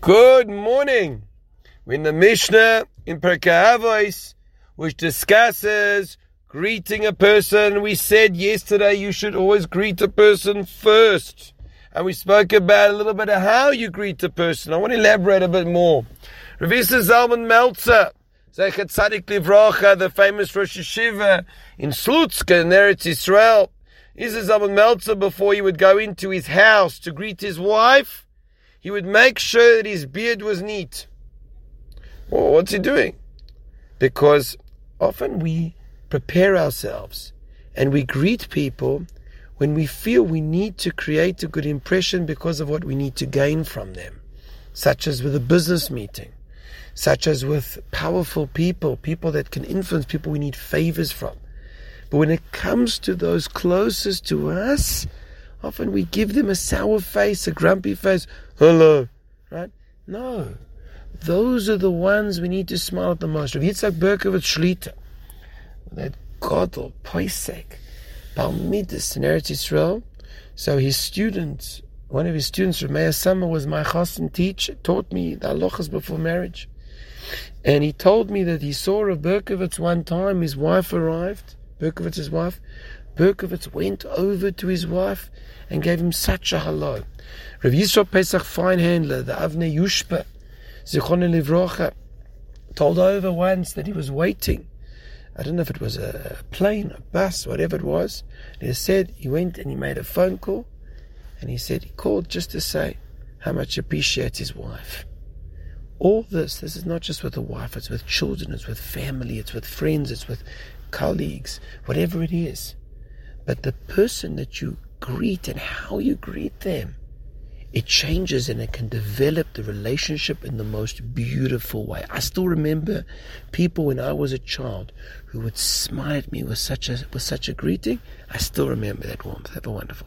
Good morning. We're in the Mishnah in Pirkei Avos, which discusses greeting a person. We said yesterday you should always greet a person first. And we spoke about a little bit of how you greet a person. I want to elaborate a bit more. Rav Isser Zalman Meltzer, Zecher Tzadik Livrocha, the famous Rosh Yeshiva in Slutsk in Eretz Israel. Isser Zalman Meltzer before he would go into his house to greet his wife? He would make sure that his beard was neat. Well, what's he doing? Because often we prepare ourselves and we greet people when we feel we need to create a good impression because of what we need to gain from them, such as with a business meeting, such as with powerful people, people that can influence people we need favors from. But when it comes to those closest to us, Often we give them a sour face, a grumpy face. Hello, right? No. Those are the ones we need to smile at the most. Rav Yitzhak Berkovitz Shlita, that Godel, Poisek, Palmidis in Eretz Yisrael. So his students, one of his students, Ramea Summer, was my chassan teacher, taught me the halachas before marriage. And he told me that he saw Rav Berkovitz one time, his wife arrived, Berkovitz's wife, Berkovitz went over to his wife and gave him such a hello. Rav Yisrael Pesach Feinhandler, the Avnei Yushpa, Zichron Livrocha, told over once that he was waiting. I don't know if it was a plane, a bus, whatever it was. And he said he went and he made a phone call, and he said he called just to say how much he appreciates his wife. All this, this is not just with the wife, it's with children, it's with family, it's with friends, it's with colleagues, whatever it is. But the person that you greet and how you greet them, it changes and it can develop the relationship in the most beautiful way. I still remember people when I was a child who would smile at me with such a with such a greeting. I still remember that warmth. Have a wonderful